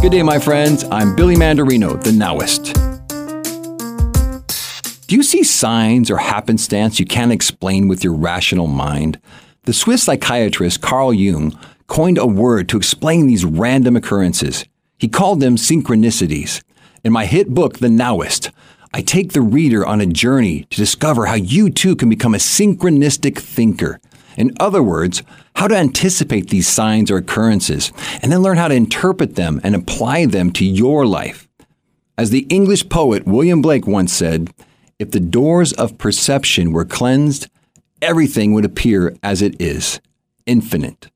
Good day, my friends. I'm Billy Mandarino, the Nowist. Do you see signs or happenstance you can't explain with your rational mind? The Swiss psychiatrist Carl Jung coined a word to explain these random occurrences. He called them synchronicities. In my hit book, The Nowist, I take the reader on a journey to discover how you too can become a synchronistic thinker. In other words, how to anticipate these signs or occurrences, and then learn how to interpret them and apply them to your life. As the English poet William Blake once said, if the doors of perception were cleansed, everything would appear as it is infinite.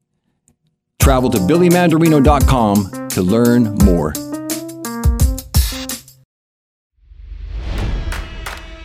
Travel to billymandarino.com to learn more.